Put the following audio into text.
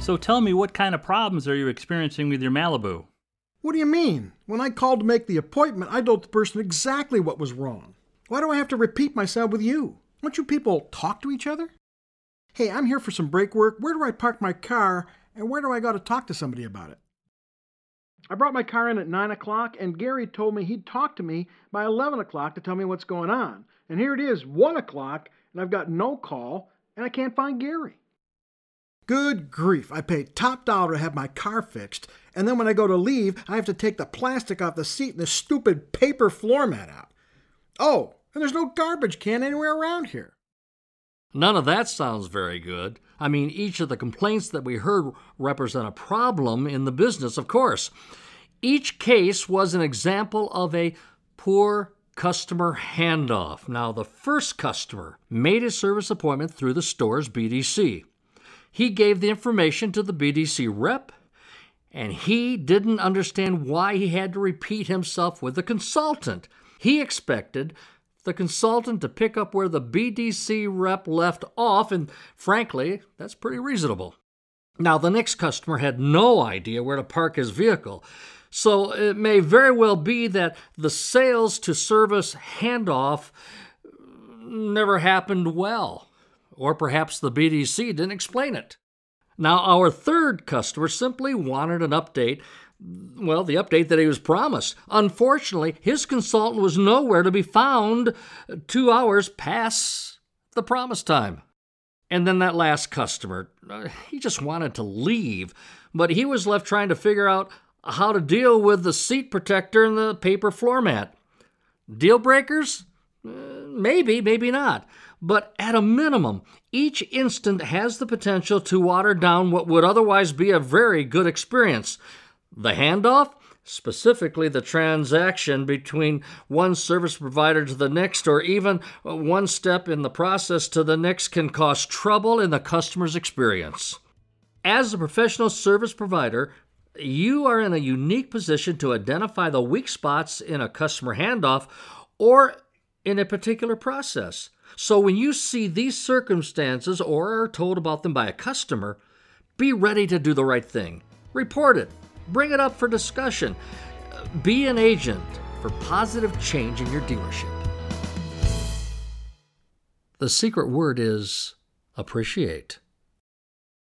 So tell me, what kind of problems are you experiencing with your Malibu? What do you mean? When I called to make the appointment, I told the person exactly what was wrong. Why do I have to repeat myself with you? Won't you people talk to each other? Hey, I'm here for some brake work. Where do I park my car, and where do I go to talk to somebody about it? I brought my car in at 9 o'clock, and Gary told me he'd talk to me by 11 o'clock to tell me what's going on. And here it is, 1 o'clock, and I've got no call, and I can't find Gary. Good grief, I paid top dollar to have my car fixed, and then when I go to leave, I have to take the plastic off the seat and the stupid paper floor mat out. Oh, and there's no garbage can anywhere around here. None of that sounds very good. I mean, each of the complaints that we heard represent a problem in the business, of course. Each case was an example of a poor customer handoff. Now, the first customer made a service appointment through the store's BDC. He gave the information to the BDC rep, and he didn't understand why he had to repeat himself with the consultant. He expected the consultant to pick up where the BDC rep left off, and frankly, that's pretty reasonable. Now, the next customer had no idea where to park his vehicle, so it may very well be that the sales to service handoff never happened well or perhaps the BDC didn't explain it. Now, our third customer simply wanted an update. Well, the update that he was promised. Unfortunately, his consultant was nowhere to be found two hours past the promised time. And then that last customer, uh, he just wanted to leave, but he was left trying to figure out how to deal with the seat protector and the paper floor mat. Deal breakers? Uh, maybe, maybe not. But at a minimum, each instant has the potential to water down what would otherwise be a very good experience. The handoff, specifically the transaction between one service provider to the next, or even one step in the process to the next, can cause trouble in the customer's experience. As a professional service provider, you are in a unique position to identify the weak spots in a customer handoff or in a particular process. So when you see these circumstances or are told about them by a customer, be ready to do the right thing. Report it, bring it up for discussion. Uh, be an agent for positive change in your dealership. The secret word is appreciate.